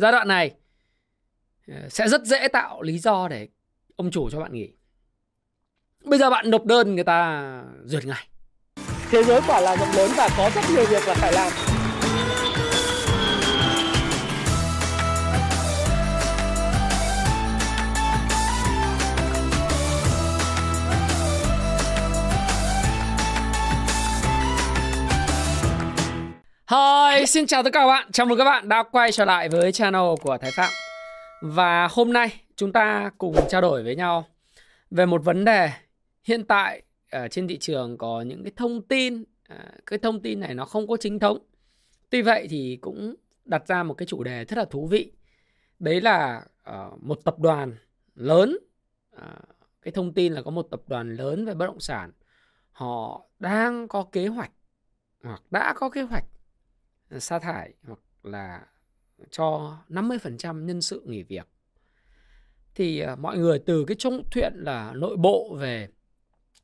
giai đoạn này ờ, sẽ rất dễ tạo lý do để ông chủ cho bạn nghỉ. Bây giờ bạn nộp đơn, người ta duyệt ngay. Thế giới quả là rộng lớn và có rất nhiều việc là phải làm. Hi, xin chào tất cả các bạn. Chào mừng các bạn đã quay trở lại với channel của Thái Phạm. Và hôm nay chúng ta cùng trao đổi với nhau về một vấn đề hiện tại ở trên thị trường có những cái thông tin ờ, cái thông tin này nó không có chính thống. Tuy vậy thì cũng đặt ra một cái chủ đề rất là thú vị. Đấy là ờ, một tập đoàn lớn cái thông tin là có một tập đoàn lớn về bất động sản họ đang có kế hoạch hoặc đã có kế hoạch sa thải hoặc là cho 50% nhân sự nghỉ việc. Thì ờ, mọi người từ cái trung chuyện là nội bộ về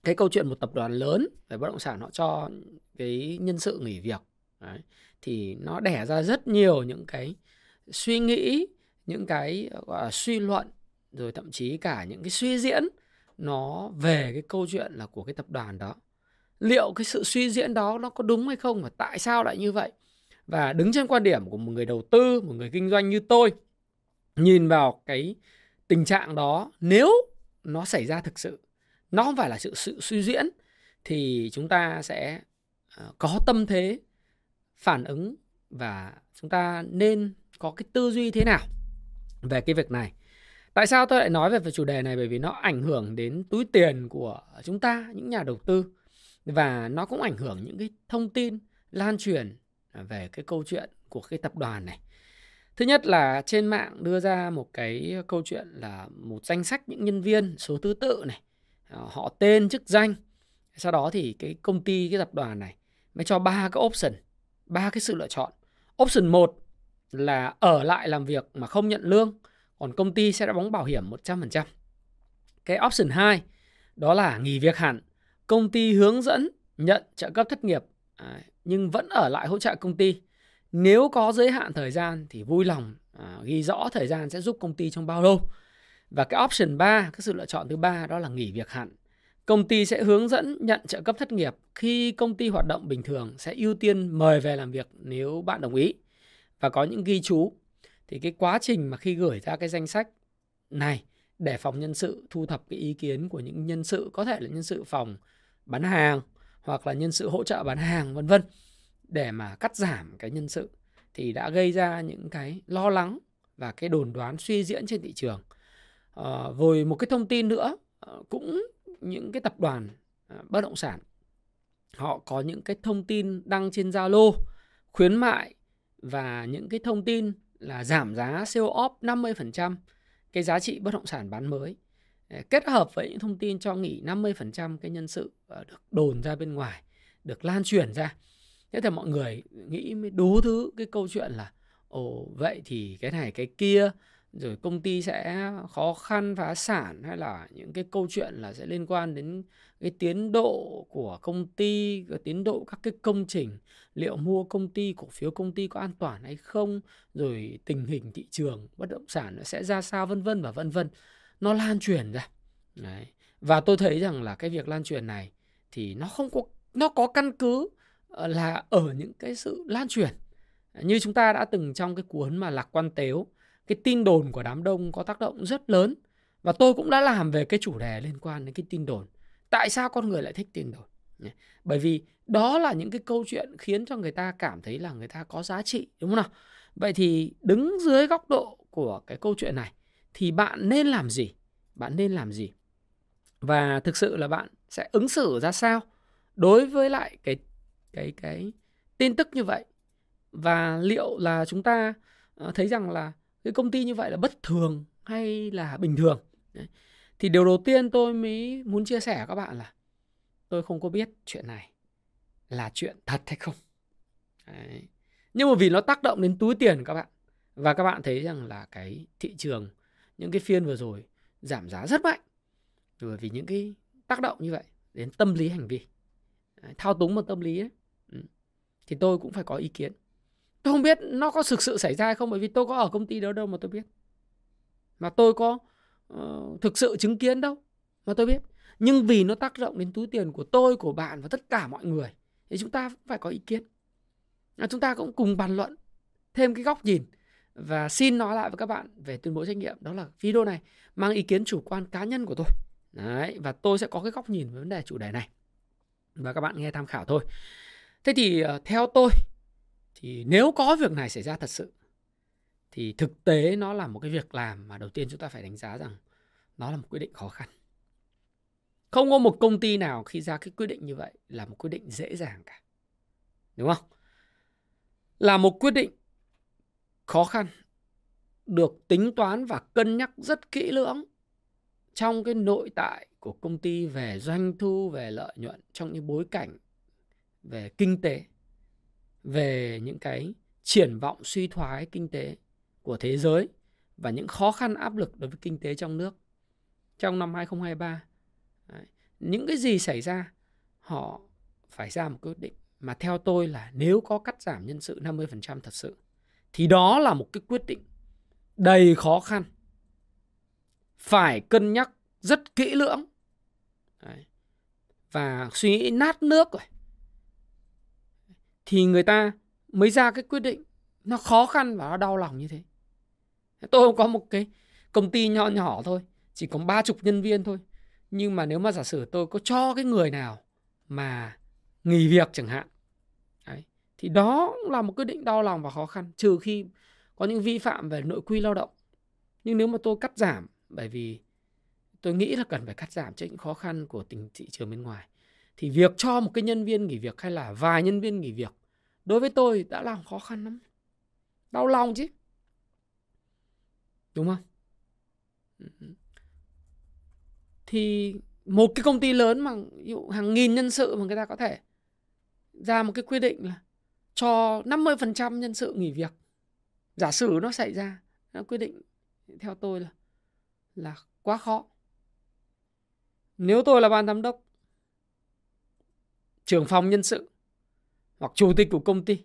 cái câu chuyện một tập đoàn lớn về bất động sản họ cho cái nhân sự nghỉ việc, Đấy. thì nó đẻ ra rất nhiều những cái suy nghĩ, những cái, gọi là, suy luận, rồi thậm chí cả những cái suy diễn nó về cái câu chuyện là của cái tập đoàn đó liệu cái sự suy diễn đó nó có đúng hay không và tại sao lại như vậy và đứng trên quan điểm của một người đầu tư, một người kinh doanh như tôi, nhìn vào cái tình trạng đó, nếu nó xảy ra thực sự, nó không phải là sự sự suy diễn, thì chúng ta sẽ ờ, có tâm thế phản ứng và chúng ta nên có cái tư duy thế nào về cái việc này. Tại sao tôi lại nói về chủ đề này? Bởi vì nó ảnh hưởng đến túi tiền của chúng ta, những nhà đầu tư, và nó cũng ảnh hưởng những cái thông tin lan truyền về cái câu chuyện của cái tập đoàn này. Thứ nhất là trên mạng đưa ra một cái câu chuyện là một danh sách những nhân viên số thứ tự này, ờ, họ tên, chức danh. Sau đó thì cái công ty, cái tập đoàn này mới cho ba cái option, ba cái sự lựa chọn. Option 1 là ở lại làm việc mà không nhận lương, còn công ty sẽ đóng bảo hiểm 100%. Cái option 2 đó là nghỉ việc hẳn, công ty hướng dẫn nhận trợ cấp thất nghiệp nhưng vẫn ở lại hỗ trợ công ty. Nếu có giới hạn thời gian thì vui lòng à, ghi rõ thời gian sẽ giúp công ty trong bao lâu. Và cái option 3, cái sự lựa chọn thứ ba đó là nghỉ việc hẳn. Công ty sẽ hướng dẫn nhận trợ cấp thất nghiệp khi công ty hoạt động bình thường sẽ ưu tiên mời về làm việc nếu bạn đồng ý. Và có những ghi chú thì cái quá trình mà khi gửi ra cái danh sách này để phòng nhân sự thu thập cái ý kiến của những nhân sự có thể là nhân sự phòng bán hàng hoặc là nhân sự hỗ trợ bán hàng vân vân để mà cắt giảm cái nhân sự thì đã gây ra những cái lo lắng và cái đồn đoán suy diễn trên thị trường. À, rồi một cái thông tin nữa ờ, cũng những cái tập đoàn ờ, bất động sản họ có những cái thông tin đăng trên Zalo khuyến mại và những cái thông tin là giảm giá sale off 50% cái giá trị bất động sản bán mới Ờ, kết hợp với những thông tin cho nghỉ 50% cái nhân sự ờ, được đồn ra bên ngoài, được lan truyền ra. Thế thì mọi người nghĩ mới đủ thứ cái câu chuyện là ồ vậy thì cái này cái kia rồi công ty sẽ khó khăn phá sản hay là những cái câu chuyện là sẽ liên quan đến cái tiến độ của công ty cái tiến độ các cái công trình liệu mua công ty cổ phiếu công ty có an toàn hay không rồi tình hình thị trường bất động sản nó sẽ ra sao vân vân và vân vân nó lan truyền ra. Đấy. và tôi thấy rằng là cái việc lan truyền này thì nó không có, nó có căn cứ ờ, là ở những cái sự lan truyền. Như chúng ta đã từng trong cái cuốn mà lạc quan tếu, cái tin đồn của đám đông có tác động rất lớn. Và tôi cũng đã làm về cái chủ đề liên quan đến cái tin đồn. Tại sao con người lại thích tin đồn? Bởi vì đó là những cái câu chuyện khiến cho người ta cảm thấy là người ta có giá trị, đúng không nào? Vậy thì đứng dưới góc độ của cái câu chuyện này thì bạn nên làm gì? Bạn nên làm gì? Và thực sự là bạn sẽ ứng xử ra sao đối với lại cái cái cái tin tức như vậy? Và liệu là chúng ta ờ, thấy rằng là cái công ty như vậy là bất thường hay là bình thường? Đấy. thì điều đầu tiên tôi mới muốn chia sẻ các bạn là tôi không có biết chuyện này là chuyện thật hay không. Đấy. nhưng mà vì nó tác động đến túi tiền các bạn, và các bạn thấy rằng là cái thị trường những cái phiên vừa rồi giảm giá rất mạnh. Bởi vì những cái tác động như vậy đến tâm lý hành vi. Thao túng một tâm lý ấy, ừ, thì tôi cũng phải có ý kiến. Tôi không biết nó có thực sự xảy ra hay không bởi vì tôi có ở công ty đó đâu mà tôi biết. Mà tôi có uh, thực sự chứng kiến đâu mà tôi biết. Nhưng vì nó tác động đến túi tiền của tôi của bạn và tất cả mọi người thì chúng ta phải có ý kiến. À, chúng ta cũng cùng bàn luận thêm cái góc nhìn và xin nói lại với các bạn về tuyên bố trách nhiệm. Đó là video này mang ý kiến chủ quan cá nhân của tôi. Đấy, và tôi sẽ có cái góc nhìn về vấn đề chủ đề này. Và các bạn nghe tham khảo thôi. Thế thì ờ, theo tôi thì nếu có việc này xảy ra thật sự thì thực tế nó là một cái việc làm mà đầu tiên chúng ta phải đánh giá rằng nó là một quyết định khó khăn. Không có một công ty nào khi ra cái quyết định như vậy là một quyết định dễ dàng cả. Đúng không? Là một quyết định khó khăn, được tính toán và cân nhắc rất kỹ lưỡng trong cái nội tại của công ty về doanh thu, về lợi nhuận, trong những bối cảnh về kinh tế, về những cái triển vọng suy thoái kinh tế của thế giới và những khó khăn áp lực đối với kinh tế trong nước trong năm 2023 Đấy. những cái gì xảy ra, họ phải ra một quyết định mà theo tôi là nếu có cắt giảm nhân sự 50% thật sự thì đó là một cái quyết định đầy khó khăn. Phải cân nhắc rất kỹ lưỡng. Đấy. và suy nghĩ nát nước rồi. Thì người ta mới ra cái quyết định. Nó khó khăn và nó đau lòng như thế. Tôi không có một cái công ty nhỏ nhỏ thôi. Chỉ có ba chục nhân viên thôi. Nhưng mà nếu mà giả sử tôi có cho cái người nào mà nghỉ việc chẳng hạn thì đó là một quyết định đau lòng và khó khăn, trừ khi có những vi phạm về nội quy lao động. Nhưng nếu mà tôi cắt giảm, bởi vì tôi nghĩ là cần phải cắt giảm cho những khó khăn của tình, thị trường bên ngoài, thì việc cho một cái nhân viên nghỉ việc hay là vài nhân viên nghỉ việc đối với tôi đã làm khó khăn lắm. Đau lòng chứ. Đúng không? Thì một cái công ty lớn mà, ví dụ hàng nghìn nhân sự mà người ta có thể ra một cái quy định là cho 50% nhân sự nghỉ việc. Giả sử nó xảy ra, nó quyết định theo tôi là là quá khó. Nếu tôi là ban giám đốc, trưởng phòng nhân sự hoặc chủ tịch của công ty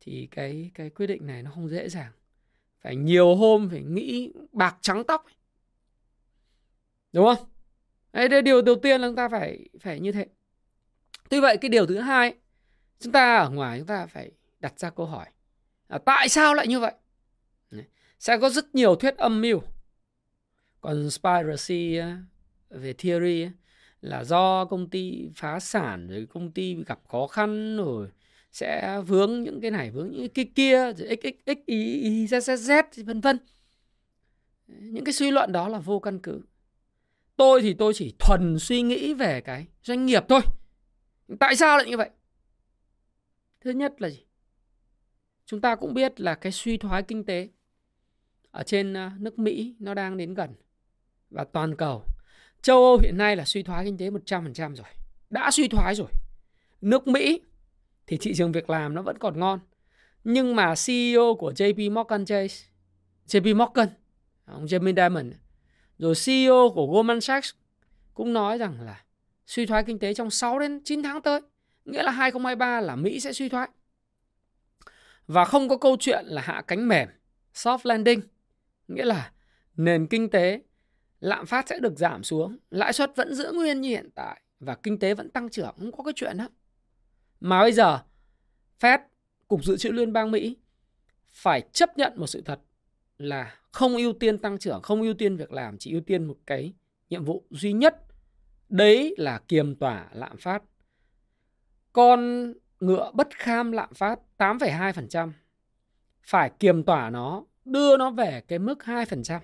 thì cái cái quyết định này nó không dễ dàng. Phải nhiều hôm phải nghĩ bạc trắng tóc. Đúng không? Đấy, điều đầu tiên là chúng ta phải phải như thế. Tuy vậy cái điều thứ hai chúng ta ở ngoài chúng ta phải đặt ra câu hỏi à, tại sao lại như vậy? Sẽ có rất nhiều thuyết âm mưu. Còn conspiracy về theory là do công ty phá sản rồi công ty gặp khó khăn rồi sẽ vướng những cái này vướng những cái kia rồi x x x y y z z z vân vân. Những cái suy luận đó là vô căn cứ. Tôi thì tôi chỉ thuần suy nghĩ về cái doanh nghiệp thôi. Tại sao lại như vậy? Thứ nhất là gì? Chúng ta cũng biết là cái suy thoái kinh tế ở trên ờ, nước Mỹ nó đang đến gần và toàn cầu. Châu Âu hiện nay là suy thoái kinh tế 100% rồi, đã suy thoái rồi. Nước Mỹ thì thị trường việc làm nó vẫn còn ngon, nhưng mà CEO của JP Morgan Chase JP Morgan, ông Jamie Dimon rồi CEO của Goldman Sachs cũng nói rằng là suy thoái kinh tế trong 6 đến 9 tháng tới. Nghĩa là 2023 là Mỹ sẽ suy thoái. Và không có câu chuyện là hạ cánh mềm, soft landing. Nghĩa là nền kinh tế lạm phát sẽ được giảm xuống, lãi suất vẫn giữ nguyên như hiện tại và kinh tế vẫn tăng trưởng, không có cái chuyện đó. Mà bây giờ Fed, Cục Dự trữ Liên bang Mỹ phải chấp nhận một sự thật là không ưu tiên tăng trưởng, không ưu tiên việc làm, chỉ ưu tiên một cái nhiệm vụ duy nhất. Đấy là kiềm tỏa lạm phát. Con ngựa bất kham lạm phát 8,2%. Phải kiềm tỏa nó, đưa nó về cái mức 2%.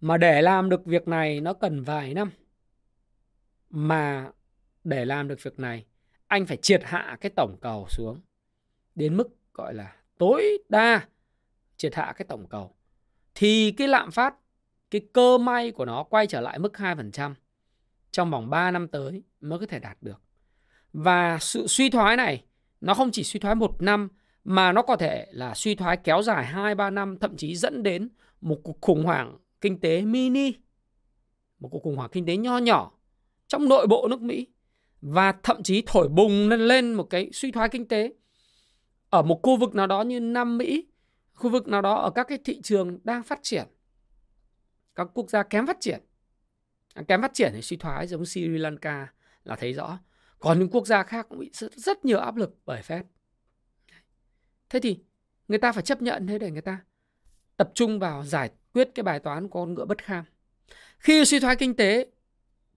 Mà để làm được việc này nó cần vài năm. Mà để làm được việc này, anh phải triệt hạ cái tổng cầu xuống. Đến mức gọi là tối đa triệt hạ cái tổng cầu thì cái lạm phát, cái cơ may của nó quay trở lại mức 2% trong vòng 3 năm tới mới có thể đạt được. Và sự suy thoái này nó không chỉ suy thoái một năm mà nó có thể là suy thoái kéo dài 2-3 năm thậm chí dẫn đến một cuộc khủng hoảng kinh tế mini, một cuộc khủng hoảng kinh tế nho nhỏ trong nội bộ nước Mỹ và thậm chí thổi bùng lên lên một cái suy thoái kinh tế ở một khu vực nào đó như Nam Mỹ, khu vực nào đó ở các cái thị trường đang phát triển, các quốc gia kém phát triển, à, kém phát triển thì suy thoái giống Sri Lanka là thấy rõ. Còn những quốc gia khác cũng bị rất, rất nhiều áp lực bởi Fed. Thế thì người ta phải chấp nhận thế để người ta tập trung vào giải quyết cái bài toán con ngựa bất kham. Khi suy thoái kinh tế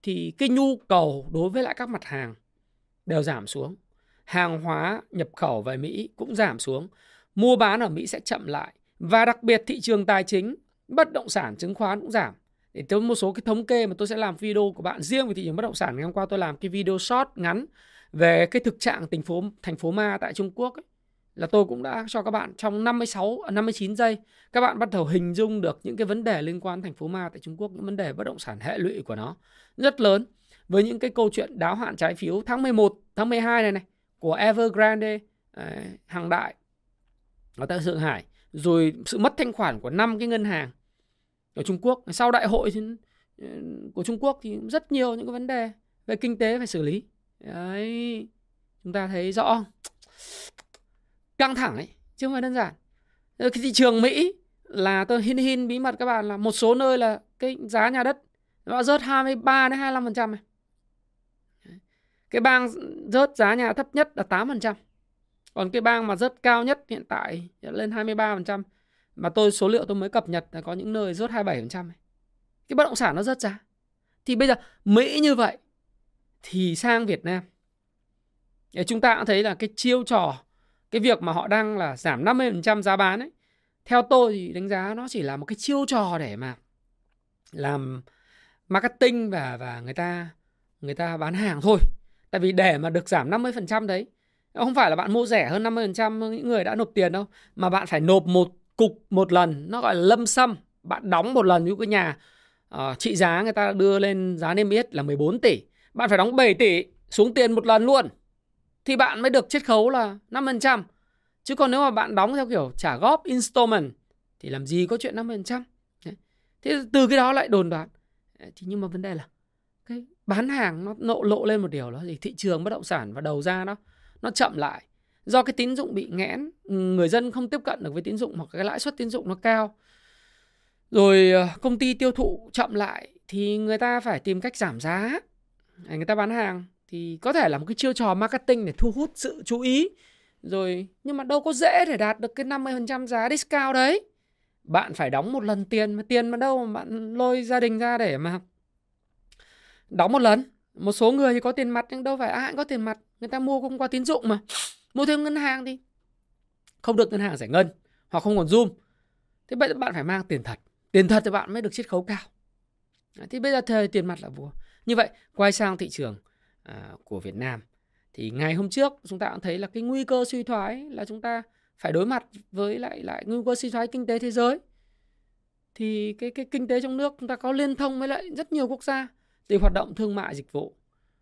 thì cái nhu cầu đối với lại các mặt hàng đều giảm xuống. Hàng hóa nhập khẩu về Mỹ cũng giảm xuống. Mua bán ở Mỹ sẽ chậm lại. Và đặc biệt thị trường tài chính, bất động sản, chứng khoán cũng giảm. Để tôi một số cái thống kê mà tôi sẽ làm video của bạn riêng về thị trường bất động sản. Ngày hôm qua, tôi làm cái video short ngắn về cái thực trạng thành phố thành phố ma tại Trung Quốc ấy là tôi cũng đã cho các bạn trong 56 59 à, giây, các bạn bắt đầu hình dung được những cái vấn đề liên quan thành phố ma tại Trung Quốc, những vấn đề bất động sản hệ lụy của nó rất lớn với những cái câu chuyện đáo hạn trái phiếu tháng 11 tháng 12 này này, của Evergrande à, hàng đại ở tại Thượng Hải rồi sự mất thanh khoản của năm cái ngân hàng ở Trung Quốc sau đại hội thì, ừ, của Trung Quốc thì rất nhiều những cái vấn đề về kinh tế phải xử lý. Đấy chúng ta thấy rõ. Căng thẳng ấy chứ không phải đơn giản. Ờ, cái thị trường Mỹ là tôi hin hin bí mật các bạn là một số nơi là cái giá nhà đất nó rớt 23 đến 25 phần trăm cái bang rớt giá nhà thấp nhất là 8 phần trăm. Còn cái bang mà rớt cao nhất hiện tại lên 23 phần trăm mà tôi, số liệu tôi mới cập nhật là có những nơi rớt 27% cái bất động sản nó rớt giá thì bây giờ Mỹ như vậy, thì sang Việt Nam. Để chúng ta cũng thấy là cái chiêu trò, cái việc mà họ đang là giảm 50% giá bán ấy, theo tôi thì đánh giá nó chỉ là một cái chiêu trò để mà làm marketing và và người ta người ta bán hàng thôi. Tại vì để mà được giảm 50% đấy, không phải là bạn mua rẻ hơn 50% những người đã nộp tiền đâu, mà bạn phải nộp một cục một lần nó gọi là lâm sâm bạn đóng một lần như cái nhà uh, trị giá người ta đưa lên giá niêm yết là 14 tỷ bạn phải đóng 7 tỷ xuống tiền một lần luôn thì bạn mới được chiết khấu là 5%. Chứ còn nếu mà bạn đóng theo kiểu trả góp installment thì làm gì có chuyện 5%. Đấy. Thế từ cái đó lại đồn đoán. Thì nhưng mà vấn đề là cái bán hàng nó nộ lộ lên một điều đó thì thị trường bất động sản và đầu ra nó nó chậm lại. Do cái tín dụng bị nghẽn, người dân không tiếp cận được với tín dụng hoặc cái lãi suất tín dụng nó cao. Rồi ờ, công ty tiêu thụ chậm lại thì người ta phải tìm cách giảm giá. Người ta bán hàng thì có thể là một cái chiêu trò marketing để thu hút sự chú ý. Rồi nhưng mà đâu có dễ để đạt được cái 50% giá discount đấy. Bạn phải đóng một lần tiền mà tiền mà đâu mà bạn lôi gia đình ra để mà đóng một lần. Một số người thì có tiền mặt nhưng đâu phải ai cũng có tiền mặt. Người ta mua cũng qua tín dụng mà mua theo ngân hàng thì không được ngân hàng giải ngân hoặc không còn zoom thế bây giờ bạn phải mang tiền thật. Tiền thật thì bạn mới được chiết khấu cao. Thì bây giờ thời tiền mặt là vua. Như vậy quay sang thị trường à, của Việt Nam. Thì ngày hôm trước chúng ta cũng thấy là cái nguy cơ suy thoái là chúng ta phải đối mặt với lại lại nguy cơ suy thoái kinh tế thế giới. Thì cái cái kinh tế trong nước chúng ta có liên thông với lại rất nhiều quốc gia thì hoạt động thương mại dịch vụ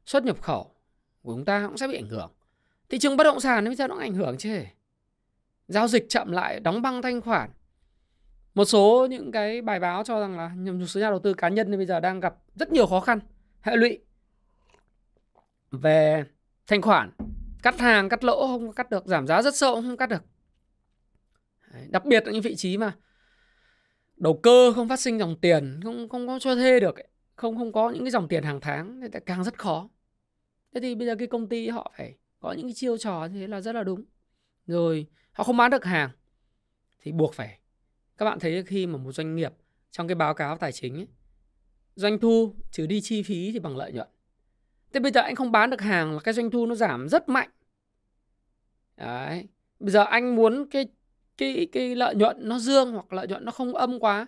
xuất nhập khẩu của chúng ta cũng sẽ bị ảnh hưởng thị trường bất động sản bây giờ nó ảnh hưởng chứ. Giao dịch chậm lại, đóng băng thanh khoản. Một số những cái bài báo cho rằng là một số nhà đầu tư cá nhân bây giờ đang gặp rất nhiều khó khăn. Hệ lụy về thanh khoản. Cắt hàng, cắt lỗ, không cắt được. Giảm giá rất sâu, không cắt được. Đặc biệt là những vị trí mà đầu cơ không phát sinh dòng tiền, không không có cho thuê được không không có những cái dòng tiền hàng tháng, thì càng rất khó. Thế thì bây giờ cái công ty họ phải có những cái chiêu trò thế là rất là đúng rồi họ không bán được hàng thì buộc phải các bạn thấy khi mà một doanh nghiệp trong cái báo cáo tài chính ấy, doanh thu trừ đi chi phí thì bằng lợi nhuận Thế bây giờ anh không bán được hàng là cái doanh thu nó giảm rất mạnh. Đấy. Bây giờ anh muốn cái cái cái lợi nhuận nó dương hoặc lợi nhuận nó không âm quá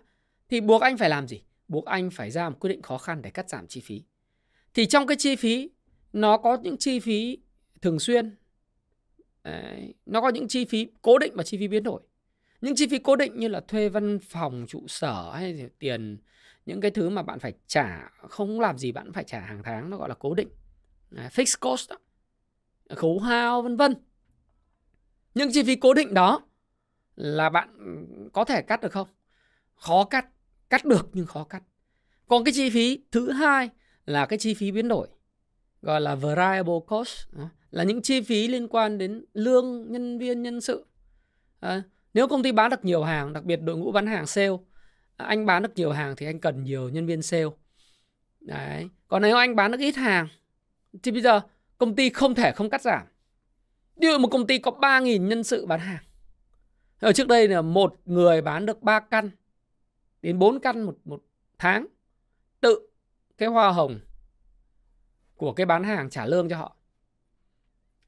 thì buộc anh phải làm gì? Buộc anh phải ra một quyết định khó khăn để cắt giảm chi phí. Thì trong cái chi phí nó có những chi phí thường xuyên. Đấy. Nó có những chi phí cố định và chi phí biến đổi. Những chi phí cố định như là thuê văn phòng, trụ sở hay tiền những cái thứ mà bạn phải trả không làm gì bạn phải trả hàng tháng nó gọi là cố định Đấy, fixed cost đó. khấu hao vân vân những chi phí cố định đó là bạn có thể cắt được không khó cắt cắt được nhưng khó cắt còn cái chi phí thứ hai là cái chi phí biến đổi gọi là variable cost là những chi phí liên quan đến lương nhân viên nhân sự. À, nếu công ty bán được nhiều hàng đặc biệt đội ngũ bán hàng sale à, anh bán được nhiều hàng thì anh cần nhiều nhân viên sale. Đấy còn nếu anh bán được ít hàng thì bây giờ công ty không thể không cắt giảm. Ví dụ một công ty có 3.000 nhân sự bán hàng. Ở trước đây là một người bán được 3 căn đến 4 căn một, một tháng tự cái hoa hồng của cái bán hàng trả lương cho họ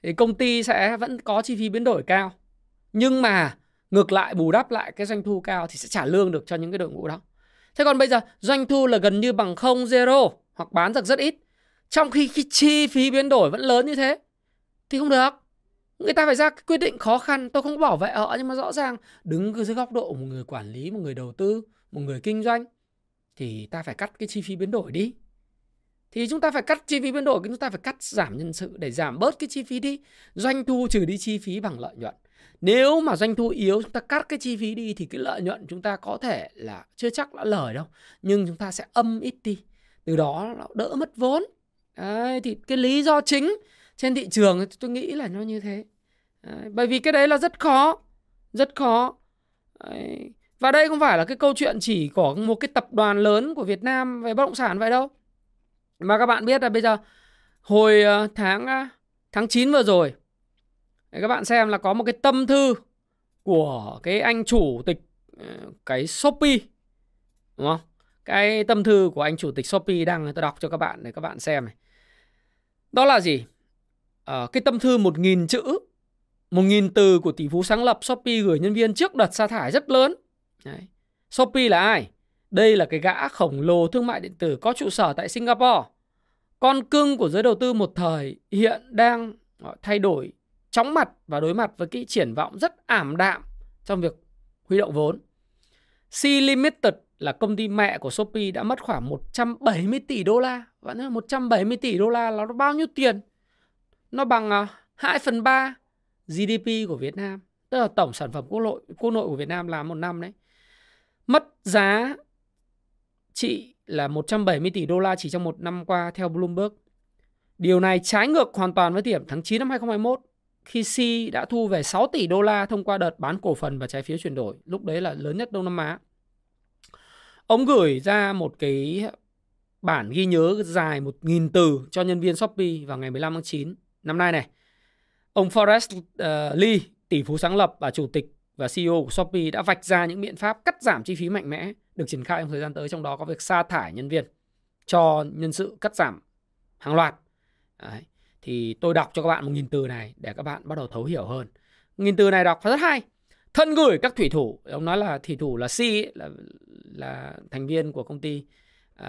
thì công ty sẽ vẫn có chi phí biến đổi cao. Nhưng mà ngược lại, bù đắp lại cái doanh thu cao thì sẽ trả lương được cho những cái đội ngũ đó. Thế còn bây giờ, doanh thu là gần như bằng không, zero, hoặc bán được rất ít. Trong khi cái chi phí biến đổi vẫn lớn như thế, thì không được. Người ta phải ra quyết định khó khăn. Tôi không bảo vệ họ, nhưng mà rõ ràng đứng dưới góc độ một người quản lý, một người đầu tư, một người kinh doanh, thì ta phải cắt cái chi phí biến đổi đi thì chúng ta phải cắt chi phí biến đổi chúng ta phải cắt giảm nhân sự để giảm bớt cái chi phí đi. Doanh thu trừ đi chi phí bằng lợi nhuận. Nếu mà doanh thu yếu chúng ta cắt cái chi phí đi thì cái lợi nhuận chúng ta có thể là chưa chắc đã lời đâu nhưng chúng ta sẽ âm ít đi. Từ đó nó đỡ mất vốn. Đấy, thì cái lý do chính trên thị trường tôi nghĩ là nó như thế. Đấy, bởi vì cái đấy là rất khó rất khó. Đấy. và đây không phải là cái câu chuyện chỉ của một cái tập đoàn lớn của Việt Nam về bất động sản vậy đâu mà các bạn biết là bây giờ hồi ờ, tháng ờ, tháng 9 vừa rồi các bạn xem là có một cái tâm thư của cái anh chủ tịch ờ, cái Shopee đúng không? Cái tâm thư của anh chủ tịch Shopee đang tôi đọc cho các bạn để các bạn xem này. Đó là gì? À, cái tâm thư 1.000 chữ 1.000 từ của tỷ phú sáng lập Shopee gửi nhân viên trước đợt sa thải rất lớn. Đấy. Shopee là ai? Đây là cái gã khổng lồ thương mại điện tử có trụ sở tại Singapore. Con cưng của giới đầu tư một thời hiện đang thay đổi chóng mặt và đối mặt với cái triển vọng rất ảm đạm trong việc huy động vốn. C Limited là công ty mẹ của Shopee đã mất khoảng 170 tỷ đô la. Bạn biết 170 tỷ đô la là nó bao nhiêu tiền? Nó bằng à, 2 phần 3 GDP của Việt Nam. Tức là tổng sản phẩm quốc nội, quốc nội của Việt Nam làm một năm đấy. Mất giá trị là 170 tỷ đô la chỉ trong một năm qua theo Bloomberg. Điều này trái ngược hoàn toàn với điểm tháng 9 năm 2021 khi C đã thu về 6 tỷ đô la thông qua đợt bán cổ phần và trái phiếu chuyển đổi, lúc đấy là lớn nhất Đông Nam Á. Ông gửi ra một cái bản ghi nhớ dài 1.000 từ cho nhân viên Shopee vào ngày 15 tháng 9 năm nay này. Ông Forrest uh, Lee, tỷ phú sáng lập và chủ tịch và CEO của Shopee đã vạch ra những biện pháp cắt giảm chi phí mạnh mẽ được triển khai trong thời gian tới, trong đó có việc sa thải nhân viên, cho nhân sự cắt giảm hàng loạt. Đấy thì tôi đọc cho các bạn một nghìn từ này để các bạn bắt đầu thấu hiểu hơn. Nghìn từ này đọc rất hay. Thân gửi các thủy thủ, ông nói là thủy thủ là C là là thành viên của công ty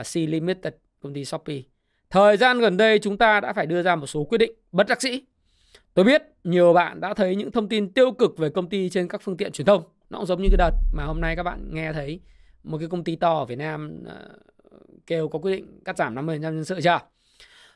uh, C Limited, công ty Shopee. Thời gian gần đây chúng ta đã phải đưa ra một số quyết định bất đắc dĩ. Tôi biết nhiều bạn đã thấy những thông tin tiêu cực về công ty trên các phương tiện truyền thông. Nó cũng giống như cái đợt mà hôm nay các bạn nghe thấy một cái công ty to ở Việt Nam ờ, kêu có quyết định cắt giảm 50% nhân sự chưa?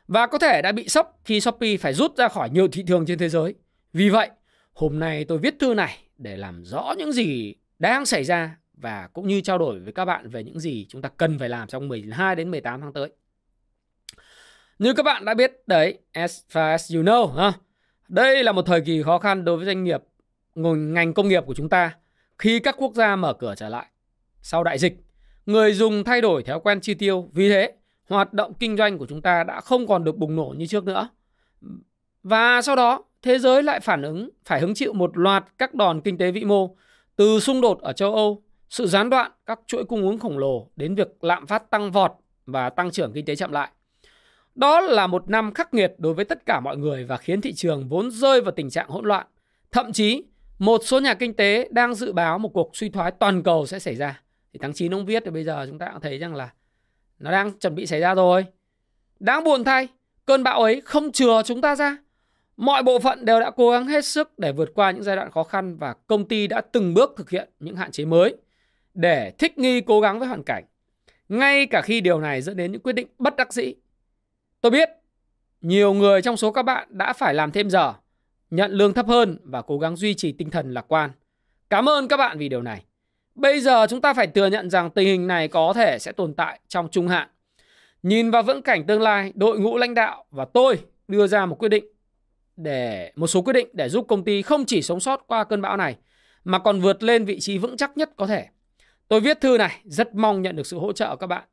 và có thể đã bị sốc khi Shopee phải rút ra khỏi nhiều thị trường trên thế giới. Vì vậy, hôm nay tôi viết thư này để làm rõ những gì đang xảy ra và cũng như trao đổi với các bạn về những gì chúng ta cần phải làm trong 12 đến 18 tháng tới. Như các bạn đã biết đấy, as far as you know, ha, đây là một thời kỳ khó khăn đối với doanh nghiệp, ngành công nghiệp của chúng ta khi các quốc gia mở cửa trở lại. Sau đại dịch, người dùng thay đổi thói quen chi tiêu, vì thế hoạt động kinh doanh của chúng ta đã không còn được bùng nổ như trước nữa. Và sau đó, thế giới lại phản ứng phải hứng chịu một loạt các đòn kinh tế vĩ mô từ xung đột ở châu Âu, sự gián đoạn các chuỗi cung ứng khổng lồ đến việc lạm phát tăng vọt và tăng trưởng kinh tế chậm lại. Đó là một năm khắc nghiệt đối với tất cả mọi người và khiến thị trường vốn rơi vào tình trạng hỗn loạn. Thậm chí, một số nhà kinh tế đang dự báo một cuộc suy thoái toàn cầu sẽ xảy ra. Thì tháng 9 ông viết thì bây giờ chúng ta cũng thấy rằng là nó đang chuẩn bị xảy ra rồi. Đáng buồn thay, cơn bão ấy không chừa chúng ta ra. Mọi bộ phận đều đã cố gắng hết sức để vượt qua những giai đoạn khó khăn và công ty đã từng bước thực hiện những hạn chế mới để thích nghi cố gắng với hoàn cảnh. Ngay cả khi điều này dẫn đến những quyết định bất đắc dĩ. Tôi biết nhiều người trong số các bạn đã phải làm thêm giờ, nhận lương thấp hơn và cố gắng duy trì tinh thần lạc quan. Cảm ơn các bạn vì điều này. Bây giờ chúng ta phải thừa nhận rằng tình hình này có thể sẽ tồn tại trong trung hạn. Nhìn vào vững cảnh tương lai, đội ngũ lãnh đạo và tôi đưa ra một quyết định để một số quyết định để giúp công ty không chỉ sống sót qua cơn bão này mà còn vượt lên vị trí vững chắc nhất có thể. Tôi viết thư này rất mong nhận được sự hỗ trợ của các bạn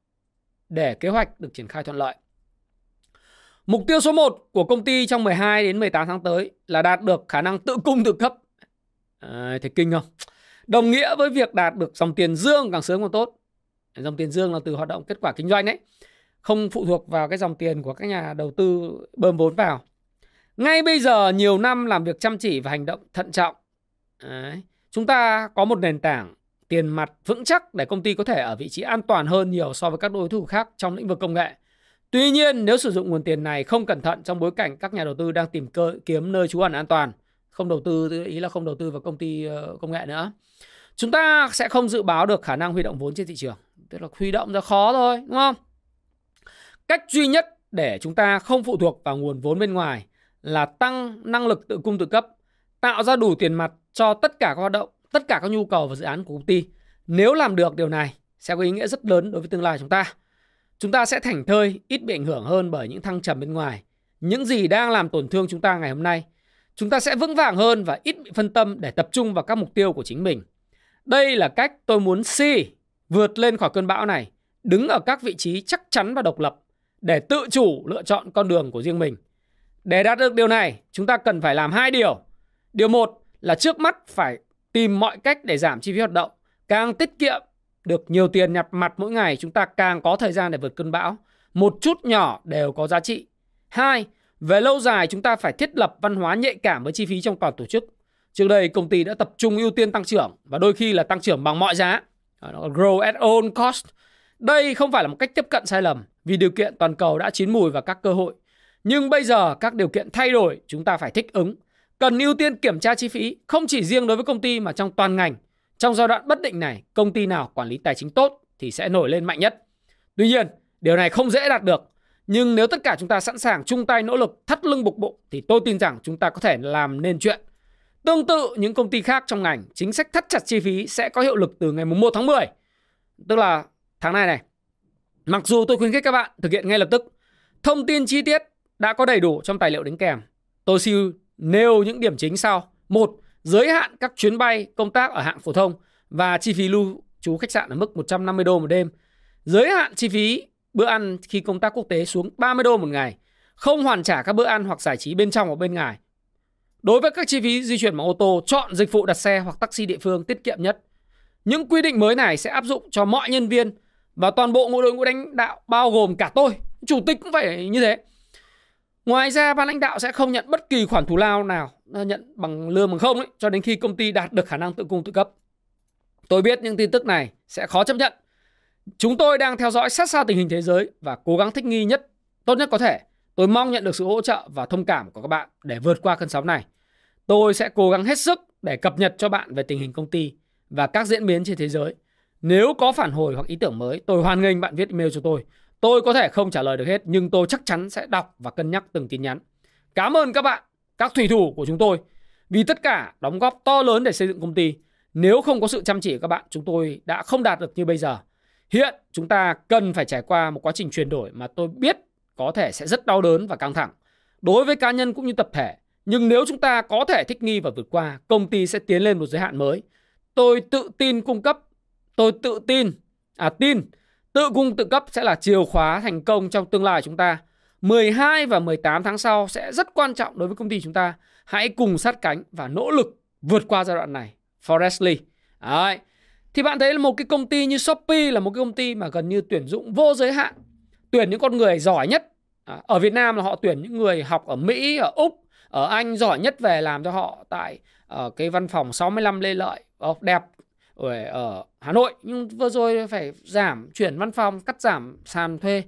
để kế hoạch được triển khai thuận lợi. Mục tiêu số 1 của công ty trong 12 đến 18 tháng tới là đạt được khả năng tự cung tự cấp. À, thấy kinh không? Đồng nghĩa với việc đạt được dòng tiền dương càng sớm càng tốt. Dòng tiền dương là từ hoạt động kết quả kinh doanh đấy. Không phụ thuộc vào cái dòng tiền của các nhà đầu tư bơm vốn vào. Ngay bây giờ nhiều năm làm việc chăm chỉ và hành động thận trọng. Đấy. Chúng ta có một nền tảng tiền mặt vững chắc để công ty có thể ở vị trí an toàn hơn nhiều so với các đối thủ khác trong lĩnh vực công nghệ. Tuy nhiên, nếu sử dụng nguồn tiền này không cẩn thận trong bối cảnh các nhà đầu tư đang tìm cơ kiếm nơi trú ẩn an toàn, không đầu tư ý là không đầu tư vào công ty ờ, công nghệ nữa. Chúng ta sẽ không dự báo được khả năng huy động vốn trên thị trường. Tức là huy động ra khó thôi, đúng không? Cách duy nhất để chúng ta không phụ thuộc vào nguồn vốn bên ngoài là tăng năng lực tự cung tự cấp, tạo ra đủ tiền mặt cho tất cả các hoạt động, tất cả các nhu cầu và dự án của công ty. Nếu làm được điều này sẽ có ý nghĩa rất lớn đối với tương lai chúng ta. Chúng ta sẽ thảnh thơi, ít bị ảnh hưởng hơn bởi những thăng trầm bên ngoài. Những gì đang làm tổn thương chúng ta ngày hôm nay, chúng ta sẽ vững vàng hơn và ít bị phân tâm để tập trung vào các mục tiêu của chính mình. Đây là cách tôi muốn Si vượt lên khỏi cơn bão này, đứng ở các vị trí chắc chắn và độc lập để tự chủ lựa chọn con đường của riêng mình. Để đạt được điều này, chúng ta cần phải làm hai điều. Điều một là trước mắt phải tìm mọi cách để giảm chi phí hoạt động. Càng tiết kiệm được nhiều tiền nhặt mặt mỗi ngày, chúng ta càng có thời gian để vượt cơn bão. Một chút nhỏ đều có giá trị. Hai, về lâu dài chúng ta phải thiết lập văn hóa nhạy cảm với chi phí trong toàn tổ chức. Trước đây công ty đã tập trung ưu tiên tăng trưởng và đôi khi là tăng trưởng bằng mọi giá. Grow at all cost. Đây không phải là một cách tiếp cận sai lầm vì điều kiện toàn cầu đã chín mùi và các cơ hội. Nhưng bây giờ các điều kiện thay đổi, chúng ta phải thích ứng. Cần ưu tiên kiểm tra chi phí, không chỉ riêng đối với công ty mà trong toàn ngành. Trong giai đoạn bất định này, công ty nào quản lý tài chính tốt thì sẽ nổi lên mạnh nhất. Tuy nhiên, điều này không dễ đạt được. Nhưng nếu tất cả chúng ta sẵn sàng chung tay nỗ lực thắt lưng bục bụng thì tôi tin rằng chúng ta có thể làm nên chuyện. Tương tự những công ty khác trong ngành, chính sách thắt chặt chi phí sẽ có hiệu lực từ ngày 1 tháng 10. Tức là tháng này này. Mặc dù tôi khuyến khích các bạn thực hiện ngay lập tức, thông tin chi tiết đã có đầy đủ trong tài liệu đính kèm. Tôi xin nêu những điểm chính sau. Một, giới hạn các chuyến bay công tác ở hạng phổ thông và chi phí lưu trú khách sạn ở mức 150 đô một đêm. Giới hạn chi phí bữa ăn khi công tác quốc tế xuống 30 đô một ngày. Không hoàn trả các bữa ăn hoặc giải trí bên trong hoặc bên ngoài. Đối với các chi phí di chuyển bằng ô tô, chọn dịch vụ đặt xe hoặc taxi địa phương tiết kiệm nhất. Những quy định mới này sẽ áp dụng cho mọi nhân viên và toàn bộ ngũ đội ngũ đánh đạo bao gồm cả tôi. Chủ tịch cũng phải như thế. Ngoài ra ban lãnh đạo sẽ không nhận bất kỳ khoản thù lao nào à, nhận bằng lương bằng không ấy, cho đến khi công ty đạt được khả năng tự cung tự cấp. Tôi biết những tin tức này sẽ khó chấp nhận. Chúng tôi đang theo dõi sát sao tình hình thế giới và cố gắng thích nghi nhất, tốt nhất có thể. Tôi mong nhận được sự hỗ trợ và thông cảm của các bạn để vượt qua cơn sóng này. Tôi sẽ cố gắng hết sức để cập nhật cho bạn về tình hình công ty và các diễn biến trên thế giới. Nếu có phản hồi hoặc ý tưởng mới, tôi hoan nghênh bạn viết email cho tôi. Tôi có thể không trả lời được hết nhưng tôi chắc chắn sẽ đọc và cân nhắc từng tin nhắn. Cảm ơn các bạn, các thủy thủ của chúng tôi vì tất cả đóng góp to lớn để xây dựng công ty. Nếu không có sự chăm chỉ của các bạn, chúng tôi đã không đạt được như bây giờ. Hiện chúng ta cần phải trải qua một quá trình chuyển đổi mà tôi biết có thể sẽ rất đau đớn và căng thẳng đối với cá nhân cũng như tập thể. Nhưng nếu chúng ta có thể thích nghi và vượt qua, công ty sẽ tiến lên một giới hạn mới. Tôi tự tin cung cấp, tôi tự tin, à tin Tự cung tự cấp sẽ là chìa khóa thành công trong tương lai của chúng ta. 12 và 18 tháng sau sẽ rất quan trọng đối với công ty chúng ta. Hãy cùng sát cánh và nỗ lực vượt qua giai đoạn này. Forestly. Đấy. Thì bạn thấy là một cái công ty như Shopee là một cái công ty mà gần như tuyển dụng vô giới hạn. Tuyển những con người giỏi nhất. À, ở Việt Nam là họ tuyển những người học ở Mỹ, ở Úc, ở Anh giỏi nhất về làm cho họ tại ở cái văn phòng 65 Lê Lợi ờ, đẹp ở, ở Hà Nội nhưng vừa rồi phải giảm chuyển văn phòng cắt giảm sàn thuê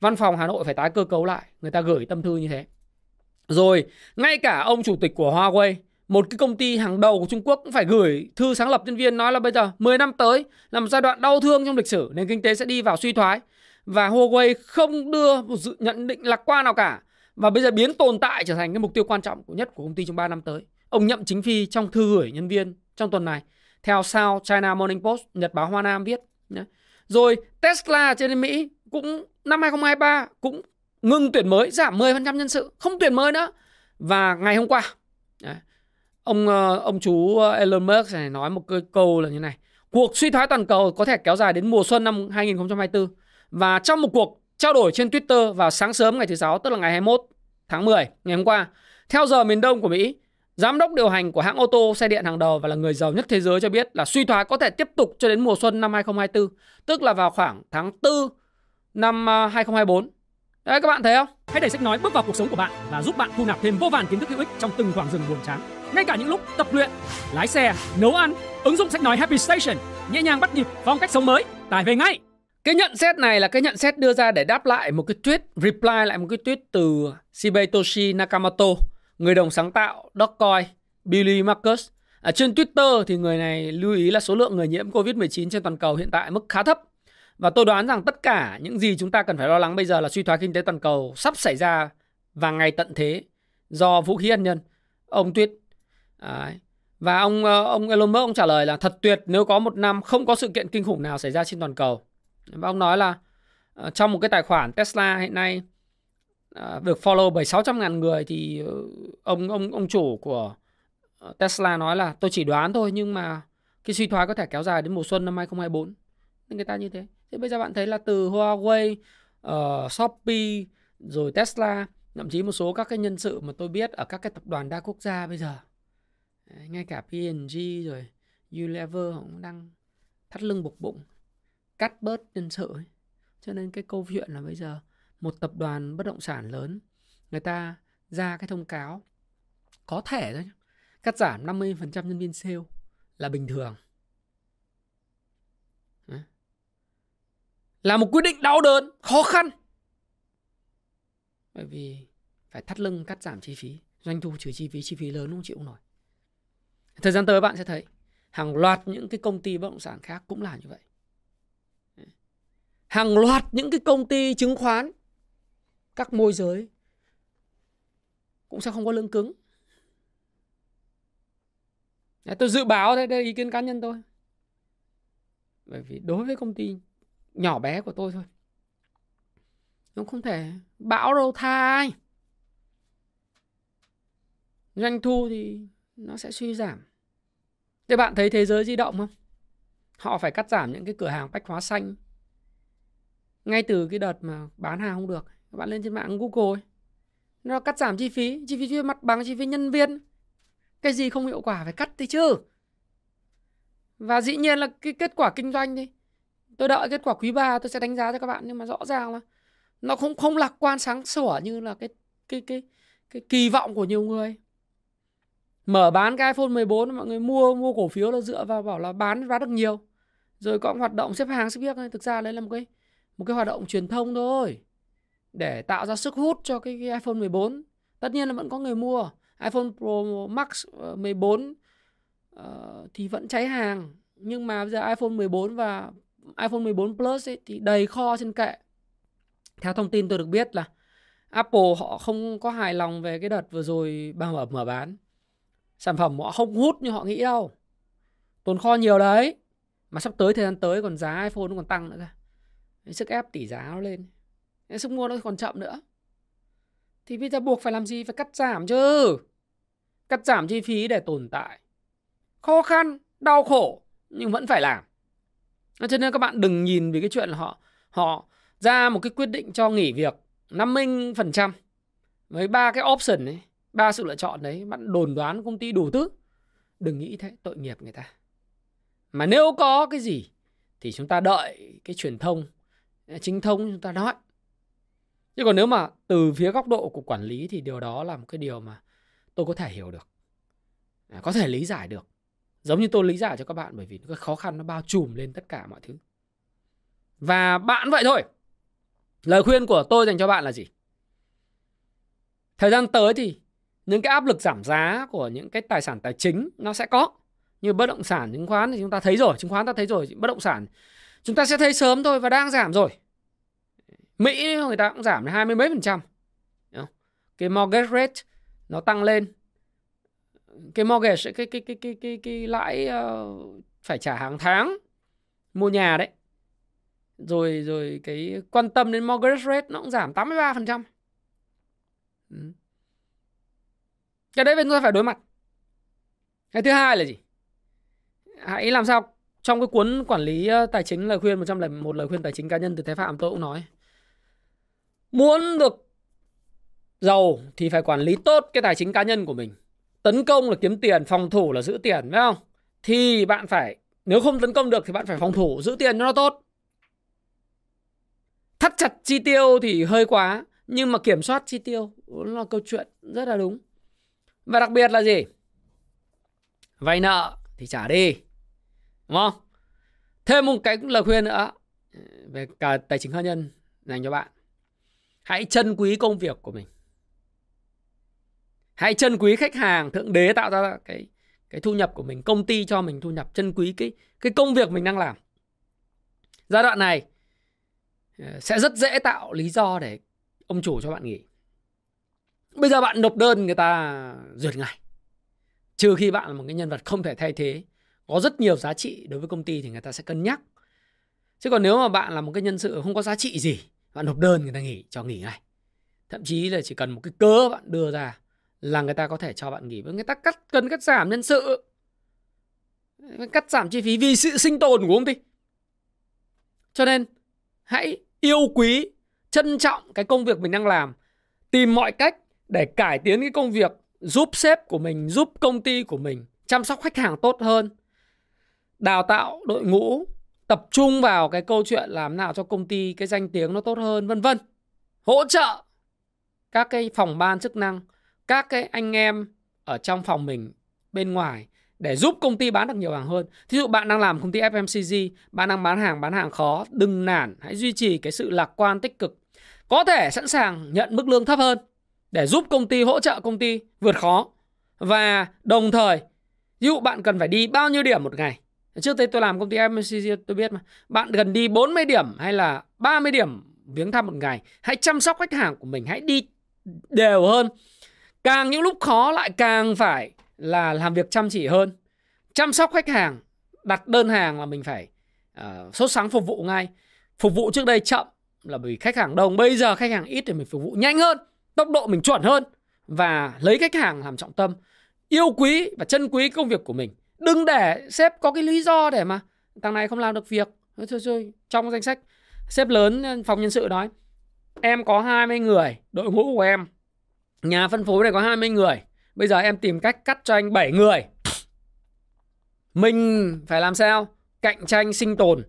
văn phòng Hà Nội phải tái cơ cấu lại người ta gửi tâm thư như thế rồi ngay cả ông chủ tịch của Huawei một cái công ty hàng đầu của Trung Quốc cũng phải gửi thư sáng lập nhân viên nói là bây giờ 10 năm tới là một giai đoạn đau thương trong lịch sử nền kinh tế sẽ đi vào suy thoái và Huawei không đưa một dự nhận định lạc quan nào cả và bây giờ biến tồn tại trở thành cái mục tiêu quan trọng của nhất của công ty trong 3 năm tới. Ông Nhậm Chính Phi trong thư gửi nhân viên trong tuần này theo sao China Morning Post, Nhật báo Hoa Nam viết. Rồi Tesla trên Mỹ cũng năm 2023 cũng ngừng tuyển mới, giảm 10% nhân sự, không tuyển mới nữa. Và ngày hôm qua đấy, ông ờ, ông chú ờ, Elon Musk này nói một cái câu là như này. Cuộc suy thoái toàn cầu có thể kéo dài đến mùa xuân năm 2024 và trong một cuộc trao đổi trên Twitter vào sáng sớm ngày thứ sáu tức là ngày 21 tháng 10 ngày hôm qua theo giờ miền Đông của Mỹ Giám đốc điều hành của hãng ô tô xe điện hàng đầu và là người giàu nhất thế giới cho biết là suy thoái có thể tiếp tục cho đến mùa xuân năm 2024, tức là vào khoảng tháng 4 năm ờ, 2024. Đấy các bạn thấy không? Hãy để sách nói bước vào cuộc sống của bạn và giúp bạn thu nạp thêm vô vàn kiến thức hữu ích trong từng khoảng rừng buồn chán. Ngay cả những lúc tập luyện, lái xe, nấu ăn, ứng dụng sách nói Happy Station nhẹ nhàng bắt nhịp phong cách sống mới. Tải về ngay. Cái nhận xét này là cái nhận xét đưa ra để đáp lại một cái tweet, reply lại một cái tweet từ Shibetoshi Nakamoto người đồng sáng tạo Dogecoin Billy Marcus. À, trên Twitter thì người này lưu ý là số lượng người nhiễm COVID-19 trên toàn cầu hiện tại mức khá thấp. Và tôi đoán rằng tất cả những gì chúng ta cần phải lo lắng bây giờ là suy thoái kinh tế toàn cầu sắp xảy ra và ngày tận thế do vũ khí hạt nhân. Ông tweet. Đấy. và ông ờ, ông Elon Musk ông trả lời là thật tuyệt nếu có một năm không có sự kiện kinh khủng nào xảy ra trên toàn cầu. Và ông nói là ờ, trong một cái tài khoản Tesla hiện nay ờ, được follow bởi 600 ngàn người thì ông ông ông chủ của Tesla nói là tôi chỉ đoán thôi nhưng mà cái suy thoái có thể kéo dài đến mùa xuân năm 2024 nên người ta như thế thế bây giờ bạn thấy là từ Huawei uh, Shopee rồi Tesla thậm chí một số các cái nhân sự mà tôi biết ở các cái tập đoàn đa quốc gia bây giờ ngay cả P&G rồi, Unilever cũng đang thắt lưng buộc bụng, cắt bớt nhân sự ấy. cho nên cái câu chuyện là bây giờ một tập đoàn bất động sản lớn, người ta ra cái thông cáo, có thể thôi, cắt giảm 50% nhân viên sale là bình thường. Là một quyết định đau đớn, khó khăn. Bởi vì phải thắt lưng, cắt giảm chi phí, doanh thu trừ chi phí chi phí lớn không chịu nổi thời gian tới bạn sẽ thấy hàng loạt những cái công ty bất động sản khác cũng là như vậy. Hàng loạt những cái công ty chứng khoán các môi giới cũng sẽ không có lương cứng. Tôi dự báo đây, đây là ý kiến cá nhân tôi. Bởi vì đối với công ty nhỏ bé của tôi thôi nó không thể bão đâu thai. Doanh thu thì nó sẽ suy giảm thế bạn thấy thế giới di động không? Họ phải cắt giảm những cái cửa hàng bách hóa xanh. Ngay từ cái đợt mà bán hàng không được các bạn lên trên mạng Google ấy. nó cắt giảm chi phí chi phí mặt bằng, chi phí nhân viên. Cái gì không hiệu quả phải cắt đi chứ. Và dĩ nhiên là cái kết quả kinh doanh đi. Tôi đợi kết quả quý 3 tôi sẽ đánh giá cho các bạn, nhưng mà rõ ràng là nó không không lạc quan sáng sủa như là cái cái cái cái kỳ vọng của nhiều người mở bán cái iPhone 14 mọi người mua mua cổ phiếu là dựa vào bảo là bán bán được nhiều rồi có hoạt động xếp hàng xếp biết thực ra đấy là một cái một cái hoạt động truyền thông thôi để tạo ra sức hút cho cái, cái iPhone 14. Tất nhiên là vẫn có người mua. iPhone Pro Max ờ, 14 uh, ờ, thì vẫn cháy hàng. Nhưng mà bây giờ iPhone 14 và iPhone 14 Plus ấy, thì đầy kho trên kệ. Theo thông tin tôi được biết là Apple họ không có hài lòng về cái đợt vừa rồi bằng mở mở bán. Sản phẩm họ không hút như họ nghĩ đâu. Tồn kho nhiều đấy. Mà sắp tới thời gian tới còn giá iPhone nó còn tăng nữa cơ. Sức ép tỷ giá nó lên sức mua nó còn chậm nữa. Thì bây giờ buộc phải làm gì? Phải cắt giảm chứ. Cắt giảm chi phí để tồn tại. Khó khăn, đau khổ, nhưng vẫn phải làm. Cho nên các bạn đừng nhìn vì cái chuyện là họ họ ra một cái quyết định cho nghỉ việc 50% với ba cái option ấy ba sự lựa chọn đấy, bạn đồn đoán công ty đủ thứ. Đừng nghĩ thế, tội nghiệp người ta. Mà nếu có cái gì, thì chúng ta đợi cái truyền thông chính thông chúng ta nói. Chứ còn nếu mà từ phía góc độ của quản lý thì điều đó là một cái điều mà tôi có thể hiểu được. À, có thể lý giải được. Giống như tôi lý giải cho các bạn bởi vì cái khó khăn nó bao trùm lên tất cả mọi thứ. Và bạn vậy thôi. Lời khuyên của tôi dành cho bạn là gì? Thời gian tới thì những cái áp lực giảm giá của những cái tài sản tài chính nó sẽ có như bất động sản chứng khoán thì chúng ta thấy rồi chứng khoán ta thấy rồi bất động sản chúng ta sẽ thấy sớm thôi và đang giảm rồi Mỹ người ta cũng giảm đến hai mươi mấy phần trăm. Cái mortgage rate nó tăng lên. Cái mortgage cái cái cái cái cái cái lãi uh, phải trả hàng tháng mua nhà đấy. Rồi rồi cái quan tâm đến mortgage rate nó cũng giảm 83%. Ừ cái đấy chúng ta phải đối mặt. Cái thứ hai là gì? Hãy làm sao? Trong cái cuốn quản lý ờ, tài chính lời khuyên 101 lời khuyên tài chính cá nhân từ Thái Phạm, tôi cũng nói. Muốn được giàu thì phải quản lý tốt cái tài chính cá nhân của mình. Tấn công là kiếm tiền, phòng thủ là giữ tiền, phải không? Thì bạn phải, nếu không tấn công được thì bạn phải phòng thủ, giữ tiền cho nó tốt. Thắt chặt chi tiêu thì hơi quá, nhưng mà kiểm soát chi tiêu là câu chuyện rất là đúng và đặc biệt là gì? Vay nợ thì trả đi, đúng không? Thêm một cái lời khuyên nữa ờ, về cả tài chính cá nhân dành cho bạn. Hãy trân quý công việc của mình. Hãy trân quý khách hàng, thượng đế tạo ra cái cái thu nhập của mình, công ty cho mình thu nhập, trân quý cái cái công việc mình đang làm. Giai đoạn này ờ, sẽ rất dễ tạo lý do để ông chủ cho bạn nghỉ bây giờ bạn nộp đơn người ta duyệt ngay. Trừ khi bạn là một cái nhân vật không thể thay thế, có rất nhiều giá trị đối với công ty thì người ta sẽ cân nhắc. Chứ còn nếu mà bạn là một cái nhân sự không có giá trị gì, bạn nộp đơn người ta nghỉ, cho nghỉ ngay. Thậm chí là chỉ cần một cái cớ bạn đưa ra là người ta có thể cho bạn nghỉ với người ta cắt cần cắt giảm nhân sự. Cắt giảm chi phí vì sự sinh tồn của công ty. Cho nên, hãy yêu quý, trân trọng cái công việc mình đang làm. Tìm mọi cách để cải tiến cái công việc giúp sếp của mình giúp công ty của mình chăm sóc khách hàng tốt hơn đào tạo đội ngũ tập trung vào cái câu chuyện làm nào cho công ty cái danh tiếng nó tốt hơn vân vân hỗ trợ các cái phòng ban chức năng các cái anh em ở trong phòng mình bên ngoài để giúp công ty bán được nhiều hàng hơn. Thí dụ bạn đang làm công ty FMCG, bạn đang bán hàng bán hàng khó, đừng nản, hãy duy trì cái sự lạc quan tích cực. Có thể sẵn sàng nhận mức lương thấp hơn để giúp công ty hỗ trợ công ty vượt khó. Và đồng thời, ví dụ bạn cần phải đi bao nhiêu điểm một ngày. Trước đây tôi làm công ty MCG tôi biết mà. Bạn cần đi 40 điểm hay là 30 điểm viếng thăm một ngày. Hãy chăm sóc khách hàng của mình, hãy đi đều hơn càng những lúc khó lại càng phải là làm việc chăm chỉ hơn chăm sóc khách hàng đặt đơn hàng là mình phải uh, sốt sáng phục vụ ngay phục vụ trước đây chậm là vì khách hàng đông bây giờ khách hàng ít thì mình phục vụ nhanh hơn tốc độ mình chuẩn hơn và lấy khách hàng làm trọng tâm. Yêu quý và trân quý công việc của mình. Đừng để sếp có cái lý do để mà thằng này không làm được việc. Thôi thôi trong danh sách. Sếp lớn, phòng nhân sự nói, em có 20 người, đội ngũ của em, Nhà phân phối này có 20 người, Bây giờ em tìm cách cắt cho anh 7 người. Mình phải làm sao? Cạnh tranh sinh tồn.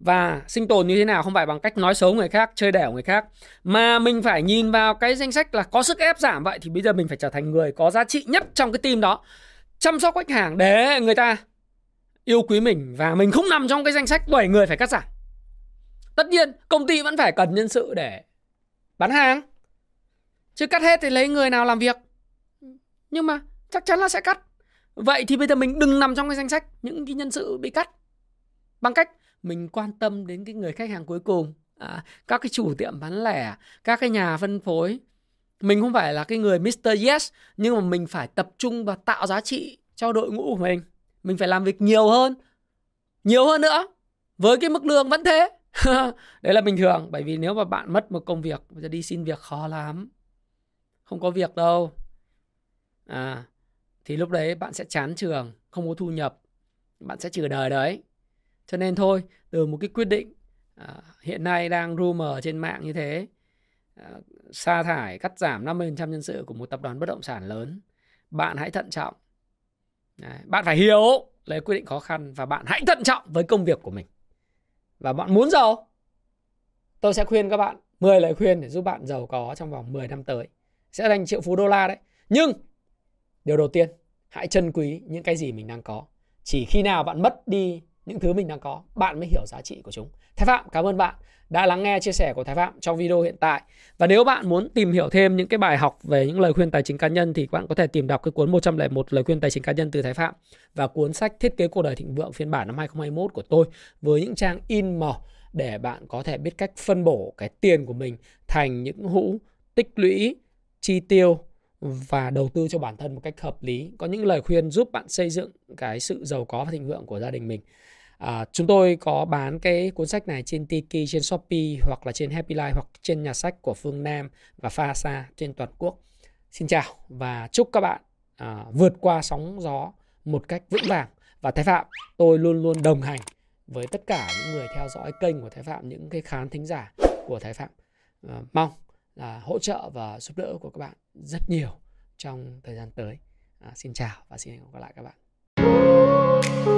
Và sinh tồn như thế nào Không phải bằng cách nói xấu người khác, Chơi đẻo người khác. Mà mình phải nhìn vào cái danh sách là Có sức ép giảm vậy Thì bây giờ mình phải trở thành người có giá trị nhất trong cái team đó. Chăm sóc khách hàng để người ta yêu quý mình Và mình không nằm trong cái danh sách 7 người phải cắt giảm. Tất nhiên, công ty vẫn phải cần nhân sự để bán hàng. Chứ cắt hết thì lấy người nào làm việc? Nhưng mà chắc chắn là sẽ cắt. Vậy thì bây giờ mình đừng nằm trong cái danh sách Những cái nhân sự bị cắt. Bằng cách mình quan tâm đến cái người khách hàng cuối cùng à, Các cái chủ tiệm bán lẻ Các cái nhà phân phối. Mình không phải là cái người Mr. Yes Nhưng mà mình phải tập trung và tạo giá trị cho đội ngũ của mình. Mình phải làm việc nhiều hơn Nhiều hơn nữa. Với cái mức lương vẫn thế. Đấy là bình thường Bởi vì nếu mà bạn mất một công việc Bây giờ đi xin việc khó lắm. Không có việc đâu. À thì lúc đấy bạn sẽ chán trường không có thu nhập. Bạn sẽ trừ đời đấy cho nên thôi từ một cái quyết định à, hiện nay đang rumor trên mạng như thế à, sa thải cắt giảm 50% nhân sự của một tập đoàn bất động sản lớn bạn hãy thận trọng. Đấy, bạn phải hiểu lấy quyết định khó khăn và bạn hãy thận trọng với công việc của mình. Và bạn muốn giàu tôi sẽ khuyên các bạn 10 lời khuyên để giúp bạn giàu có trong vòng 10 năm tới. Sẽ thành triệu phú đô la đấy. Nhưng điều đầu tiên hãy trân quý những cái gì mình đang có. Chỉ khi nào bạn mất đi những thứ mình đang có, bạn mới hiểu giá trị của chúng. Thái phạm, cảm ơn bạn đã lắng nghe chia sẻ của thái phạm trong video hiện tại. Và nếu bạn muốn tìm hiểu thêm những cái bài học về những lời khuyên tài chính cá nhân thì bạn có thể tìm đọc cái cuốn 101 lời khuyên tài chính cá nhân từ thái phạm và cuốn sách thiết kế cuộc đời thịnh vượng phiên bản năm 2021 của tôi với những trang in màu để bạn có thể biết cách phân bổ cái tiền của mình thành những hũ, tích lũy, chi tiêu và đầu tư cho bản thân một cách hợp lý. Có những lời khuyên giúp bạn xây dựng cái sự giàu có và thịnh vượng của gia đình mình à, chúng tôi có bán cái cuốn sách này trên Tiki trên Shopee hoặc là trên Happy Life hoặc trên nhà sách của Phương Nam và Pha Sa trên toàn quốc. Xin chào và chúc các bạn à, vượt qua sóng gió một cách vững vàng. Và Thái Phạm tôi luôn luôn đồng hành với tất cả những người theo dõi kênh của Thái Phạm những cái khán thính giả của Thái Phạm. À, mong là hỗ trợ và giúp đỡ của các bạn rất nhiều trong thời gian tới. À, xin chào và xin hẹn gặp lại các bạn.